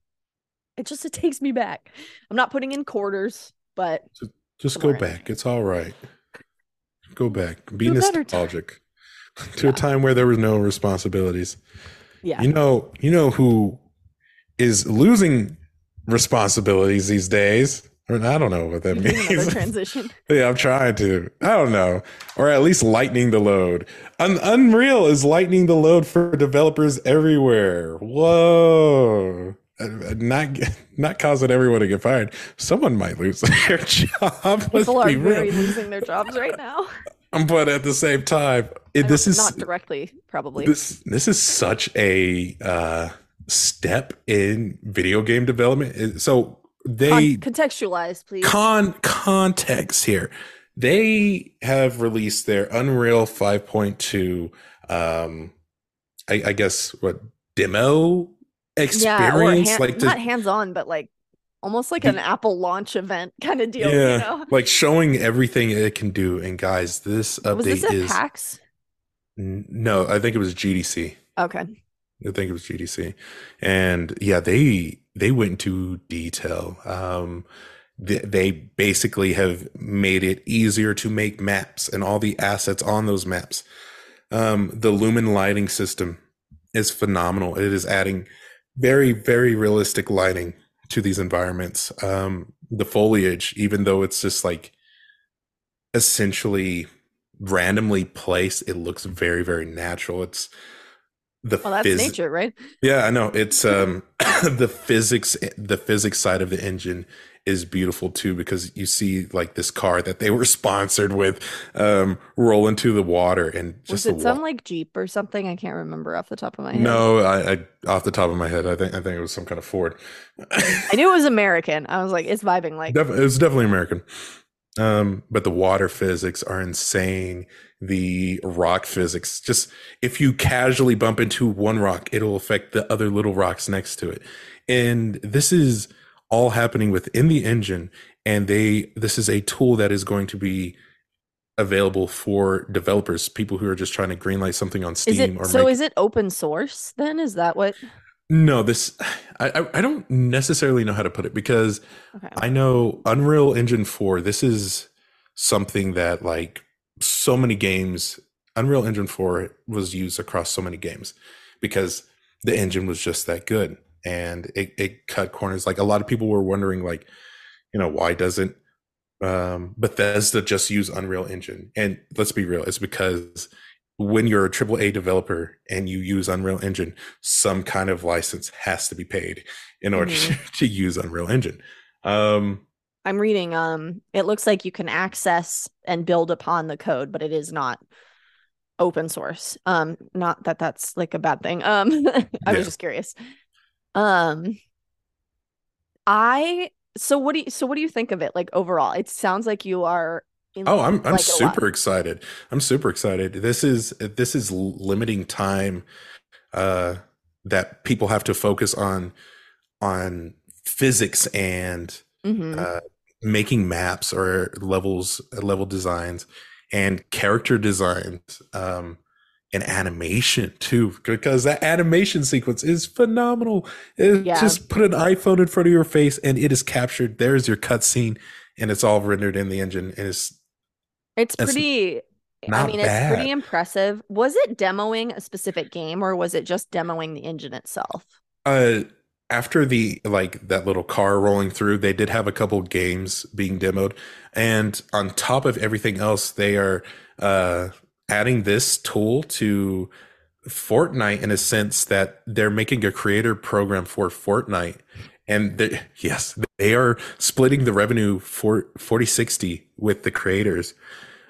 it just it takes me back. I'm not putting in quarters, but just, just go back. It's all right. Go back. Be nostalgic to yeah. a time where there was no responsibilities. Yeah. You know, you know who is losing responsibilities these days? I don't know what that means. transition. yeah, I'm trying to. I don't know, or at least lightening the load. Un- Unreal is lightening the load for developers everywhere. Whoa! uh, not not causing everyone to get fired. Someone might lose their job. People are very losing their jobs right now. But at the same time, it, this is not directly, probably. This this is such a uh, step in video game development. So they Con- contextualize, please. Con context here. They have released their Unreal 5.2. Um, I, I guess what demo experience, yeah, hand, like to, not hands on, but like almost like an Apple launch event kind of deal. Yeah, you know? like showing everything it can do. And guys, this update was this at is PAX? No, I think it was GDC. Okay. I think it was GDC, and yeah, they they went into detail. Um, they, basically have made it easier to make maps and all the assets on those maps. Um, the Lumen lighting system is phenomenal. It is adding very very realistic lighting to these environments. Um, the foliage, even though it's just like essentially randomly placed, it looks very, very natural. It's the well, that's phys- nature, right? Yeah, I know. It's um the physics the physics side of the engine is beautiful too because you see like this car that they were sponsored with um roll into the water and just was it some like Jeep or something? I can't remember off the top of my head. No, I, I off the top of my head, I think I think it was some kind of Ford. I knew it was American. I was like, it's vibing like Def- it was definitely American. Um, but the water physics are insane. The rock physics, just if you casually bump into one rock, it'll affect the other little rocks next to it. And this is all happening within the engine and they this is a tool that is going to be available for developers people who are just trying to greenlight something on steam is it, or so make... is it open source then is that what no this I, I don't necessarily know how to put it because okay. i know unreal engine 4 this is something that like so many games unreal engine 4 was used across so many games because the engine was just that good and it, it cut corners. Like a lot of people were wondering, like, you know, why doesn't um, Bethesda just use Unreal Engine? And let's be real, it's because when you're a AAA developer and you use Unreal Engine, some kind of license has to be paid in order mm-hmm. to, to, use Unreal Engine. Um, I'm reading. Um, it looks like you can access and build upon the code, but it is not open source. Um, not that that's like a bad thing. Um, I yeah. was just curious. Um I so what do you so what do you think of it like overall? It sounds like you are Oh, I'm I'm like super excited. I'm super excited. This is this is limiting time uh that people have to focus on on physics and mm-hmm. uh making maps or levels level designs and character designs um and animation too, because that animation sequence is phenomenal. It yeah. Just put an iPhone in front of your face and it is captured. There's your cutscene, and it's all rendered in the engine. And it's it's pretty. I mean, bad. it's pretty impressive. Was it demoing a specific game, or was it just demoing the engine itself? Uh, after the like that little car rolling through, they did have a couple games being demoed, and on top of everything else, they are uh adding this tool to Fortnite in a sense that they're making a creator program for Fortnite. And they, yes, they are splitting the revenue for 40 60 with the creators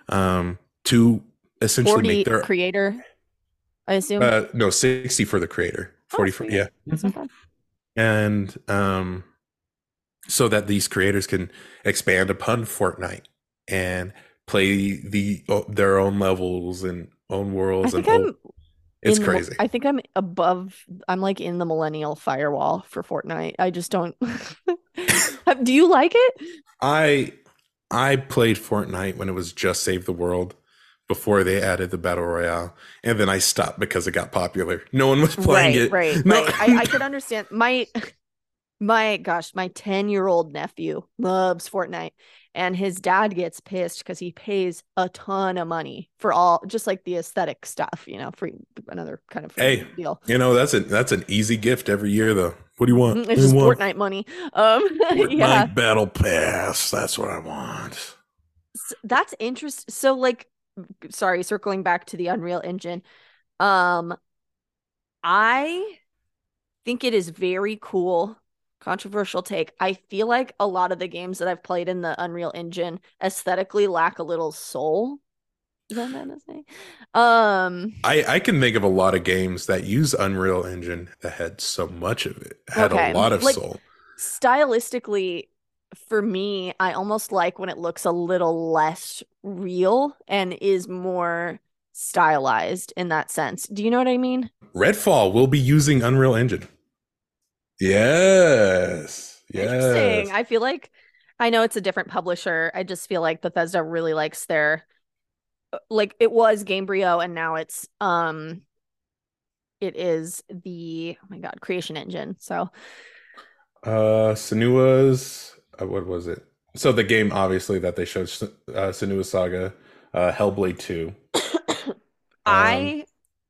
um, to essentially make their creator. I assume. Uh, no, 60 for the creator. 40 oh, for, yeah. Mm-hmm. And um, so that these creators can expand upon Fortnite and play the their own levels and own worlds and own, it's crazy. I think I'm above. I'm like in the millennial firewall for Fortnite. I just don't. Do you like it? I I played Fortnite when it was just Save the World before they added the battle royale, and then I stopped because it got popular. No one was playing right, it. Right, no. Like, I, I could understand my my gosh, my ten year old nephew loves Fortnite, and his dad gets pissed because he pays a ton of money for all just like the aesthetic stuff you know for another kind of hey deal you know that's a that's an easy gift every year though what do you want mm, it's just want? fortnite money um fortnite yeah battle pass that's what i want that's interesting so like sorry circling back to the unreal engine um i think it is very cool. Controversial take. I feel like a lot of the games that I've played in the Unreal Engine aesthetically lack a little soul. Is that bad to say? Um, I, I can think of a lot of games that use Unreal Engine that had so much of it, had Okay, a lot of like- soul. stylistically, for me, I almost like when it looks a little less real and is more stylized in that sense. Do you know what I mean? Redfall will be using Unreal Engine. Yes. Yes. Interesting. I feel like I know it's a different publisher. I just feel like Bethesda really likes their like it was Gamebryo and now it's um it is the oh my god, Creation Engine. So Uh, Senua's uh, what was it? So the game, obviously, that they showed, uh, Senua Saga, uh, Hellblade Two. I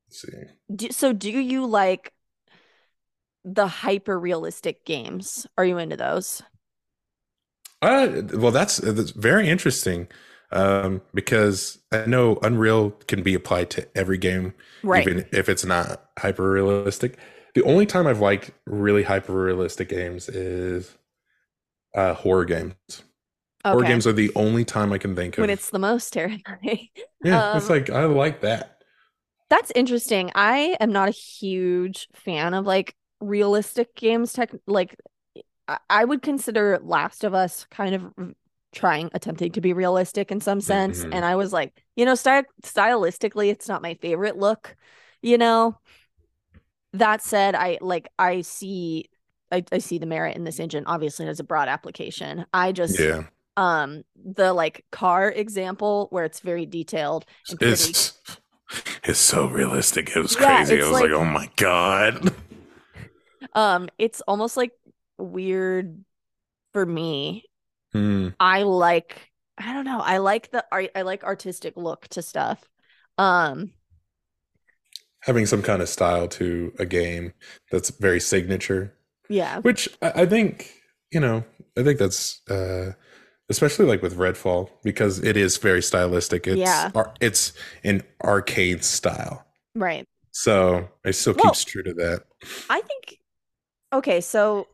Let's see. do, so do you like the hyper realistic games? Are you into those? Uh, well, that's that's very interesting, um, because I know Unreal can be applied to every game, Right. even if it's not hyper realistic. The only time I've liked really hyper realistic games is uh, horror games. Horror games are the only time I can think of. When it's the most terrifying. yeah, it's um, like I like that. That's interesting. I am not a huge fan of like realistic games tech like I, would consider Last of Us kind of trying attempting to be realistic in some sense Mhm. and I was like, you know, sty- stylistically it's not my favorite look, you know. That said, I like I see I, I see the merit in this engine. Obviously, it has a broad application. I just Yeah, um the like car example where it's very detailed and pretty it's it's so realistic. It was Yeah, crazy. I was like, like- oh my god. Um, it's almost like weird for me. Hmm. I like I don't know. I like the art I like artistic look to stuff. Um, Having some kind of style to a game that's very signature, yeah. which I, I think you know, I think that's uh, especially like with Redfall because it is very stylistic. It's Yeah. ar- it's an arcade style, Right. so it still Well- keeps true to that. I think okay, so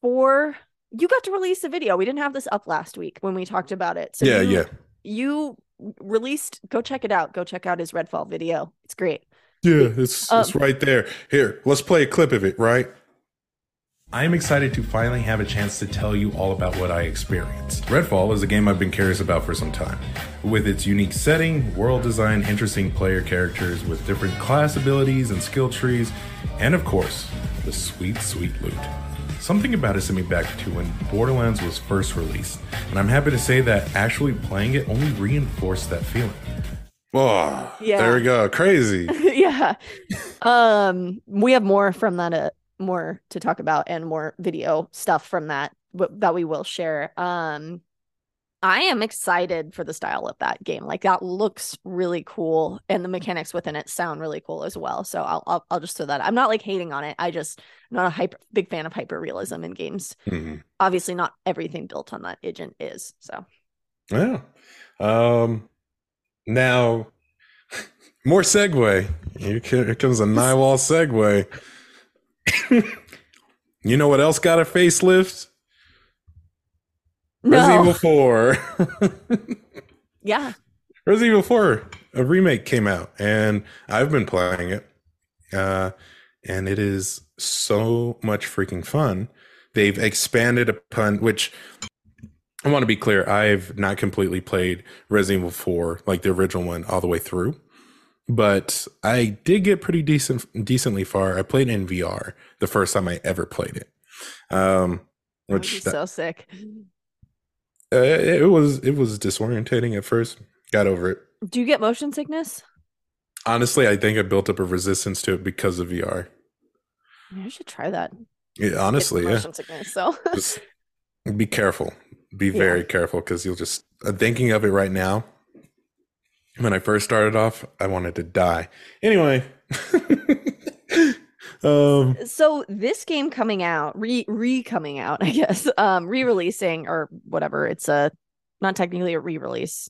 for you got to release a video. We didn't have this up last week when we talked about it. So yeah, you, yeah, You released go check it out. Go check out his Redfall video. It's great. yeah. It's it's Um, right there. Here, let's play a clip of it. Right. I am excited to finally have a chance to tell you all about what I experienced. Redfall is a game I've been curious about for some time. With its unique setting, world design, interesting player characters with different class abilities and skill trees, and of course, the sweet, sweet loot. Something about it sent me back to when Borderlands was first released, and I'm happy to say that actually playing it only reinforced that feeling. Oh, Yeah. there we go. Crazy. yeah. Um, we have more from that, uh, more to talk about, and more video stuff from that that we will share. Um, I am excited for the style of that game. Like that looks really cool, and the mechanics within it sound really cool as well. So I'll I'll, I'll just throw that. I'm not like hating on it. I just I'm not a hyper big fan of hyper realism in games. Mhm. Obviously, not everything built on that agent is. So Yeah. Um, now, more segue. Here, here comes a Naiwal segue. you know what else got a facelift? Resident Evil 4. yeah, Resident Evil 4, a remake came out, and I've been playing it. Uh, and it is so much freaking fun. They've expanded upon which I want to be clear, I've not completely played Resident Evil 4, like the original one, all the way through. But I did get pretty decent decently far. I played in VR the first time I ever played it. Um that would be which that- so sick. uh, it was it was disorientating at first. Got over it. Do you get motion sickness? Honestly, I think I built up a resistance to it because of VR. I should try that. Yeah, honestly, yeah. sickness. So Just be careful. Be Yeah. very careful because you'll just uh, thinking of it right now. When I first started off, I wanted to die. Anyway, um, so this game coming out, re re coming out, I guess, um, re-releasing or whatever. It's a not technically a re-release.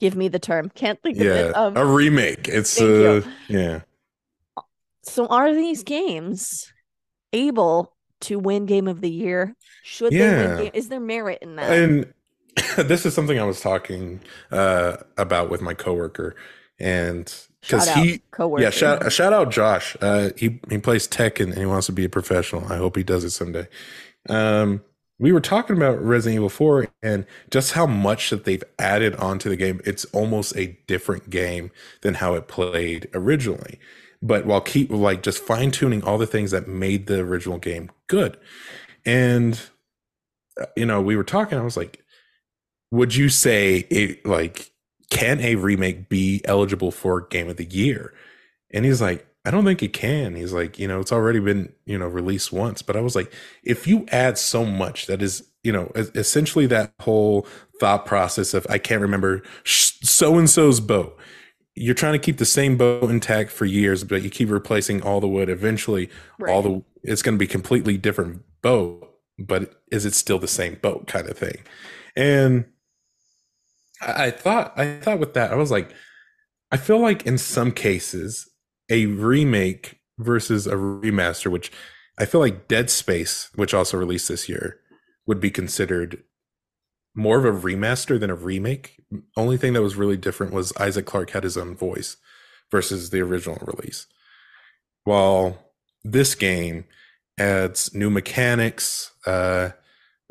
Give me the term. Can't think of it. Um, a remake. It's you. uh, yeah. so are these games able to win game of the year? Should they Yeah. win game? Is there merit in that? And this is something I was talking uh, about with my coworker, and because he, coworker. yeah, shout shout out Josh. Uh, he he plays tech and, he wants to be a professional. I hope he does it someday. Um, we were talking about Resident Evil 4 and just how much that they've added onto the game. It's almost a different game than how it played originally. But while keep like just fine tuning all the things that made the original game good. And uh, you know, we were talking, I was like, would you say it like can a remake be eligible for game of the year? And he's like, I don't think it can. He's like, you know, it's already been, you know, released once. But I was like, if you add so much that is, you know, essentially that whole thought process of I can't remember so and so's boat. You're trying to keep the same boat intact for years, but you keep replacing all the wood. Eventually, all the it's going to be completely different boat, but is it still the same boat kind of thing? And I, thought, I thought with that, I was like, I feel like in some cases, a remake versus a remaster, which I feel like Dead Space, which also released this year, would be considered more of a remaster than a remake. Only thing that was really different was Isaac Clarke had his own voice versus the original release. While this game adds new mechanics, uh,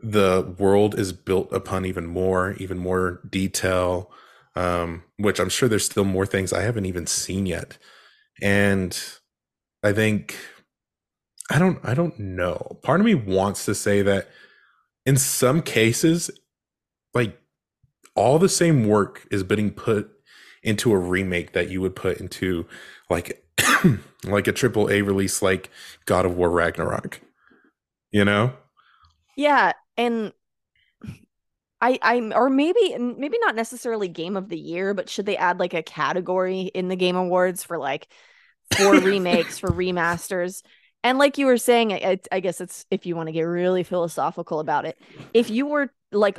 the world is built upon even more, even more detail, um, which I'm sure there's still more things I haven't even seen yet. And I think I don't I don't know. Part of me wants to say that in some cases, like all the same work is being put into a remake that you would put into like like a triple A release like God of War Ragnarok. You know? Yeah, and I I'm or maybe maybe not necessarily game of the year, but should they add like a category in the game awards for like for remakes, for remasters? And like you were saying, I, I guess it's if you want to get really philosophical about it. If you were like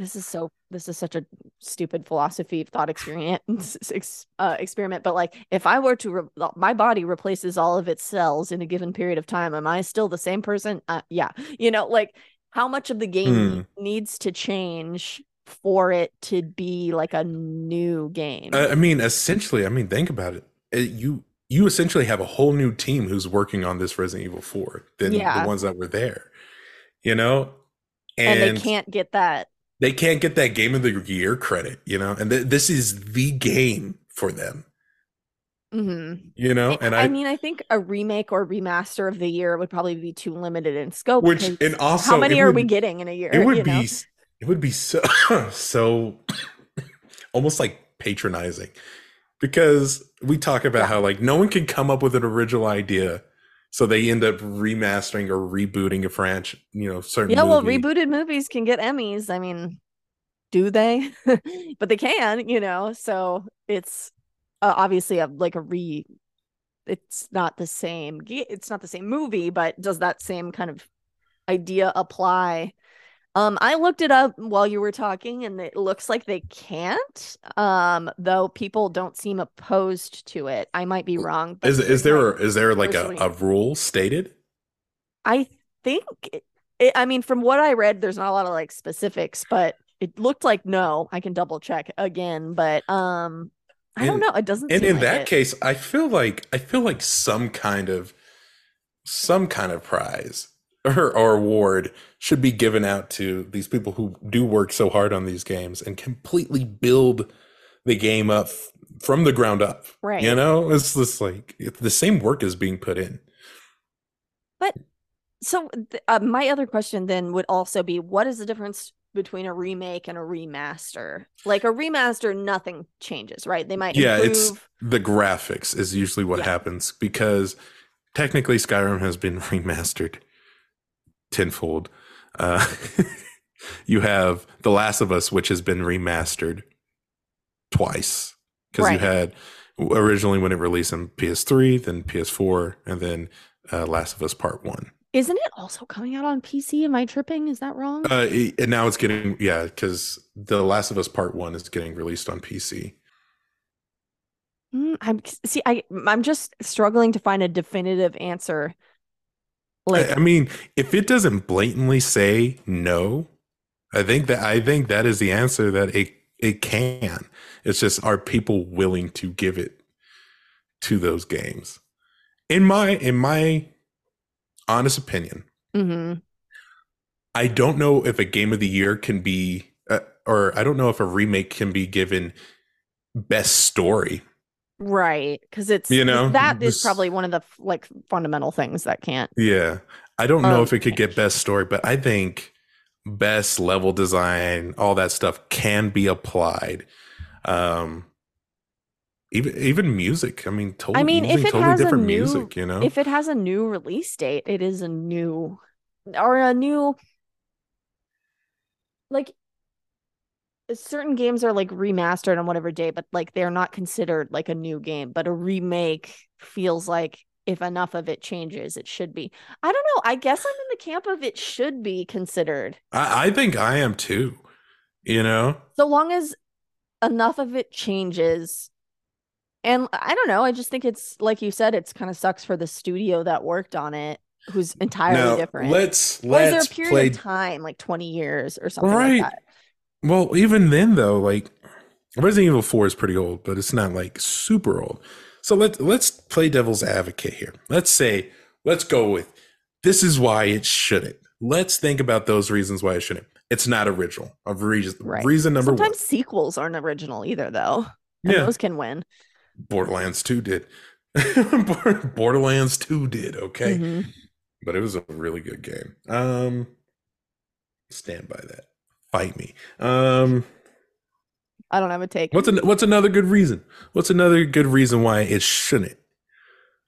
this is so this is such a stupid philosophy thought experience ex- uh, experiment but like if i were to re- my body replaces all of its cells in a given period of time am i still the same person uh, yeah you know like how much of the game needs to change for it to be like a new game I I mean, essentially, I mean, think about it. Uh, You you essentially have a whole new team who's working on this Resident Evil 4 than Yeah. the ones that were there. You know? and, they can't get that they can't get that game of the year credit, you know? And th- this is the game for them, hmm you know? And I, I mean, I think a remake or remaster of the year would probably be too limited in scope. which and also how many it are we getting in a year? It would be know? it would be so so almost like patronizing because we talk about Yeah. how like no one can come up with an original idea so they end up remastering or rebooting a franchise you know certain Yeah, well, rebooted movies can get Emmys. I mean, do they? but they can, you know. So it's uh, obviously a like a re. It's not the same. It's not the same movie, but does that same kind of idea apply? Um, I looked it up while you were talking, and it looks like they can't. Um, though people don't seem opposed to it. I might be wrong. but is is there my- is there like a, a rule stated I think it, it, I mean from what I read there's not a lot of like specifics but it looked like no I can double check again but um I don't know it doesn't and seem in like that it. case i feel like i feel like some kind of some kind of prize or, or award should be given out to these people who do work so hard on these games and completely build the game up from the ground up right. you know? It's just like the same work is being put in. But so th- uh, my other question then would also be what is the difference between a remake and a remaster. Like a remaster nothing changes right? They might Yeah, improve it's- the graphics is usually what Yeah. happens because technically skyrim has been remastered tenfold. Uh you have the last of us which has been remastered twice because you had originally when it released on ps3 then ps4 and then uh, last of us part one isn't it also coming out on PC am I tripping? Is that wrong? Uh and now it's getting yeah because the last of us part one is getting released on pc Mm, I'm see, I I'm just struggling to find a definitive answer. Like I, I mean, if it doesn't blatantly say no, I think that I think that is the answer that it it can. It's just are people willing to give it to those games? In my in my honest opinion, mhm. I don't know if a game of the year can be, uh, or I don't know if a remake can be given best story. right because it's You know, that is this- probably one of the like fundamental things that can't Yeah, I don't know Um, if it could get best story, but I think best level design, all that stuff can be applied. Um, even even music. I mean, totally. I mean, if it totally has a different new- music, you know. if it has a new release date, it is a new or a new like certain games are like remastered on whatever day, but like they're not considered like a new game, but a remake feels like if enough of it changes, it should be. I don't know. I guess I'm in the camp of it should be considered. I, I think I am too. You know, So long as enough of it changes. And I don't know. I just think it's like you said, it's kind of sucks for the studio that worked on it, who's entirely now different. let's is there a let's period play of time, like 20 years or something Right. like that? Well, even then though, like Resident Evil 4 is pretty old, but it's not like super old. So let's let's play devil's advocate here. Let's say, let's go with this is why it shouldn't. Let's think about those reasons why it shouldn't. It's not original. Of reason Right. reason number Sometimes sequels aren't original either, though. And Yeah. those can win. Borderlands 2 did. Borderlands 2 did, okay. Mhm. But it was a really good game. Um stand by that. Fight me. Um I don't have a take. What's an, what's another good reason? What's another good reason why it shouldn't,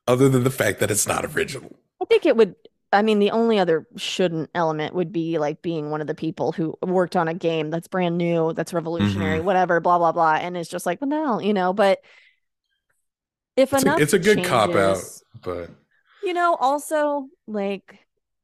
other than the fact that it's not original? I think it would. I mean, the only other shouldn't element would be like being one of the people who worked on a game that's brand new, that's revolutionary, Mm-hmm. whatever, blah blah blah, and it's just like, well, no, you know? But if It's a, it's a good cop out, but You know, also like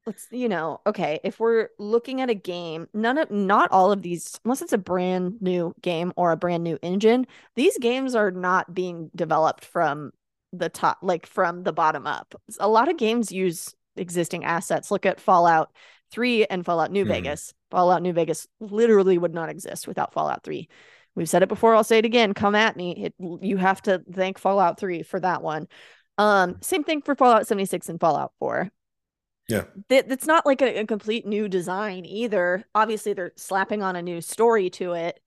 let's you know, okay, if we're looking at a game, none of not all of these unless it's a brand new game or a brand new engine, these games are not being developed from the top like from the bottom up. A lot of games use existing assets. Look at Fallout 3 and Fallout New Mhm. Vegas. Fallout New Vegas literally would not exist without Fallout 3. We've said it before, I'll say it again. Come at me. It, you have to thank Fallout 3 for that one. Um, same thing for Fallout 76 and Fallout 4. Yeah. That that's not like a, a complete new design either. Obviously, they're slapping on a new story to it,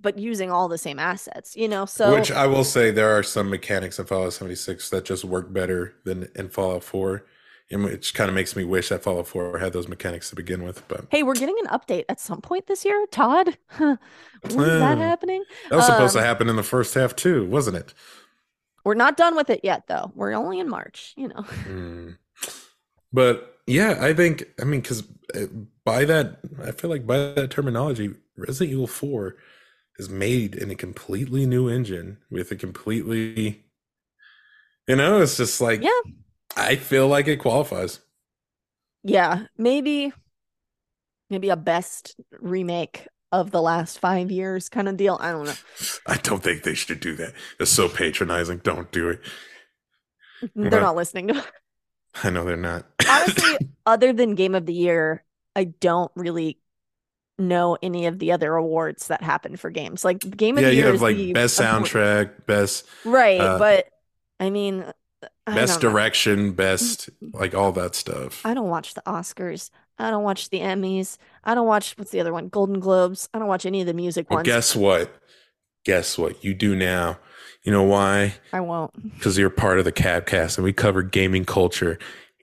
but using all the same assets, you know. So which I will say there are some mechanics in Fallout 76 that just work better than in Fallout 4, and which kind of makes me wish that Fallout 4 had those mechanics to begin with. But hey, we're getting an update at some point this year, Todd. is that happening? that was supposed to Um, happen in the first half too, wasn't it? We're not done with it yet, though. We're only in March, you know. Hmm. But yeah, I think I mean because by that I feel like by that terminology, Resident Evil Four is made in a completely new engine with a completely, you know, it's just like Yeah. I feel like it qualifies. Yeah, maybe maybe a best remake of the last five years kind of deal. I don't know. I don't think they should do that. It's so patronizing. Don't do it. They're not listening to I know they're not. honestly, other than Game of the Year, I don't really know any of the other awards that happen for games. Like Game of yeah, the year you have like best award- soundtrack, best right? uh, but I mean, best direction, best like all that stuff. I don't watch the Oscars. I don't watch the Emmys. I don't watch what's the other one? Golden Globes. I don't watch any of the music Well, ones. guess what? Guess what? You do now. You know why? I won't. Because you're part of the Cabcast and we cover gaming culture.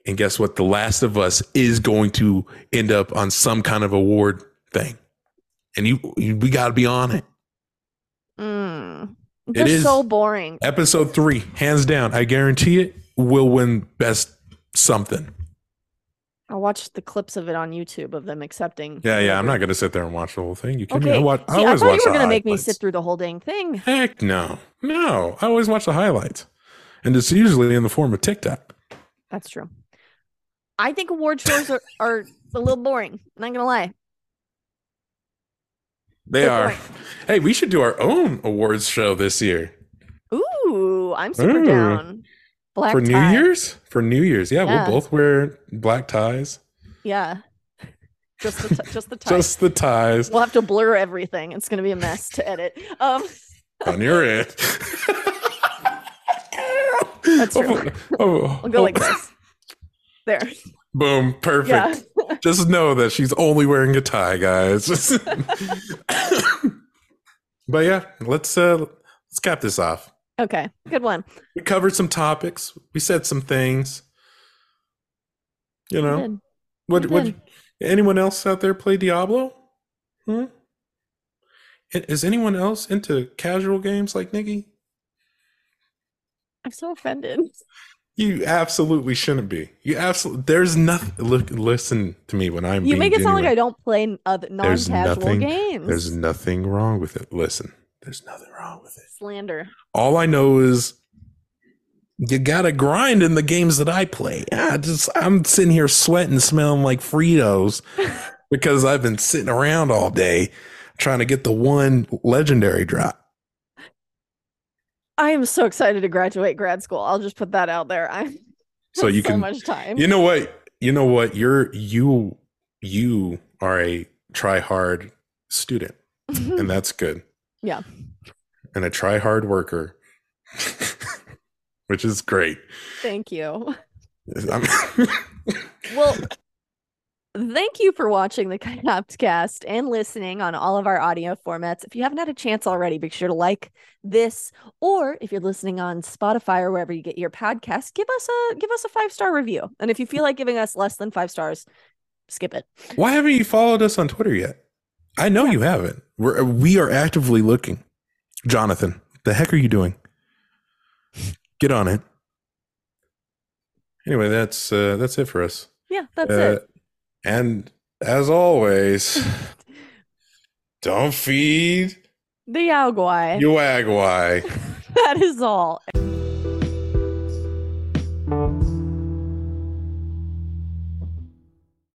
And guess what? The Last of Us is going to end up on some kind of award thing. And you, you we got to be on it. Mm. It is- so boring. Episode three, hands down, I guarantee it will win best something. I watched the clips of it on YouTube of them accepting. Yeah, yeah. I'm not going to sit there and watch the whole thing. You can Okay. I, watch, I See, I thought you were gonna make me sit through the whole dang thing. Heck no. No. I always watch the highlights. And it's usually in the form of TikTok. That's true. I think award shows are, are a little boring. Not gonna lie. They Good are. point. Hey, we should do our own awards show this year. Ooh, I'm super Ooh. down. Black for New. Year's. For New Year's, yeah, Yeah. we'll both wear black ties. Yeah. Just the t- just the tie. Just the ties We'll have to blur everything. It's gonna be a mess to edit. Um, on your end. That's true. Oh, I'll go oh, like this. There. Boom, perfect. Yeah. Just know that she's only wearing a tie, guys. but yeah, let's uh let's cap this off. Okay. Good one. We covered some topics. We said some things. You know, what what anyone else out there play Diablo? Hmm? Is anyone else into casual games like Nikki? I'm so offended. You absolutely shouldn't be. You absolutely. There's nothing. Look, listen to me when I'm. You make it sound like. I don't play other uh, There's non-casual nothing- games. There's nothing wrong with it. Listen, there's nothing wrong with it. slander. All I know is you gotta grind in the games that I play. I just I'm sitting here sweating, smelling like Fritos because I've been sitting around all day trying to get the one legendary drop. I am so excited to graduate grad school. I'll just put that out there. I'm So you so can much time. You know what? You know what? You're you you are a try hard student, and that's good. Yeah. And a try hard worker, which is great. Thank you. Well, thank you for watching the Capcast and listening on all of our audio formats. If you haven't had a chance already, be sure to like this, or if you're listening on Spotify or wherever you get your podcast, give us a give us a five star review. And if you feel like giving us less than five stars, skip it. Why haven't you followed us on Twitter yet? I know you haven't. We're we are actively looking. Jonathan, the heck are you doing? Get on it. Anyway, that's uh, that's it for us. Yeah, that's Uh, it. And as always, don't feed The Yaogwai. Yao Guai. that is all.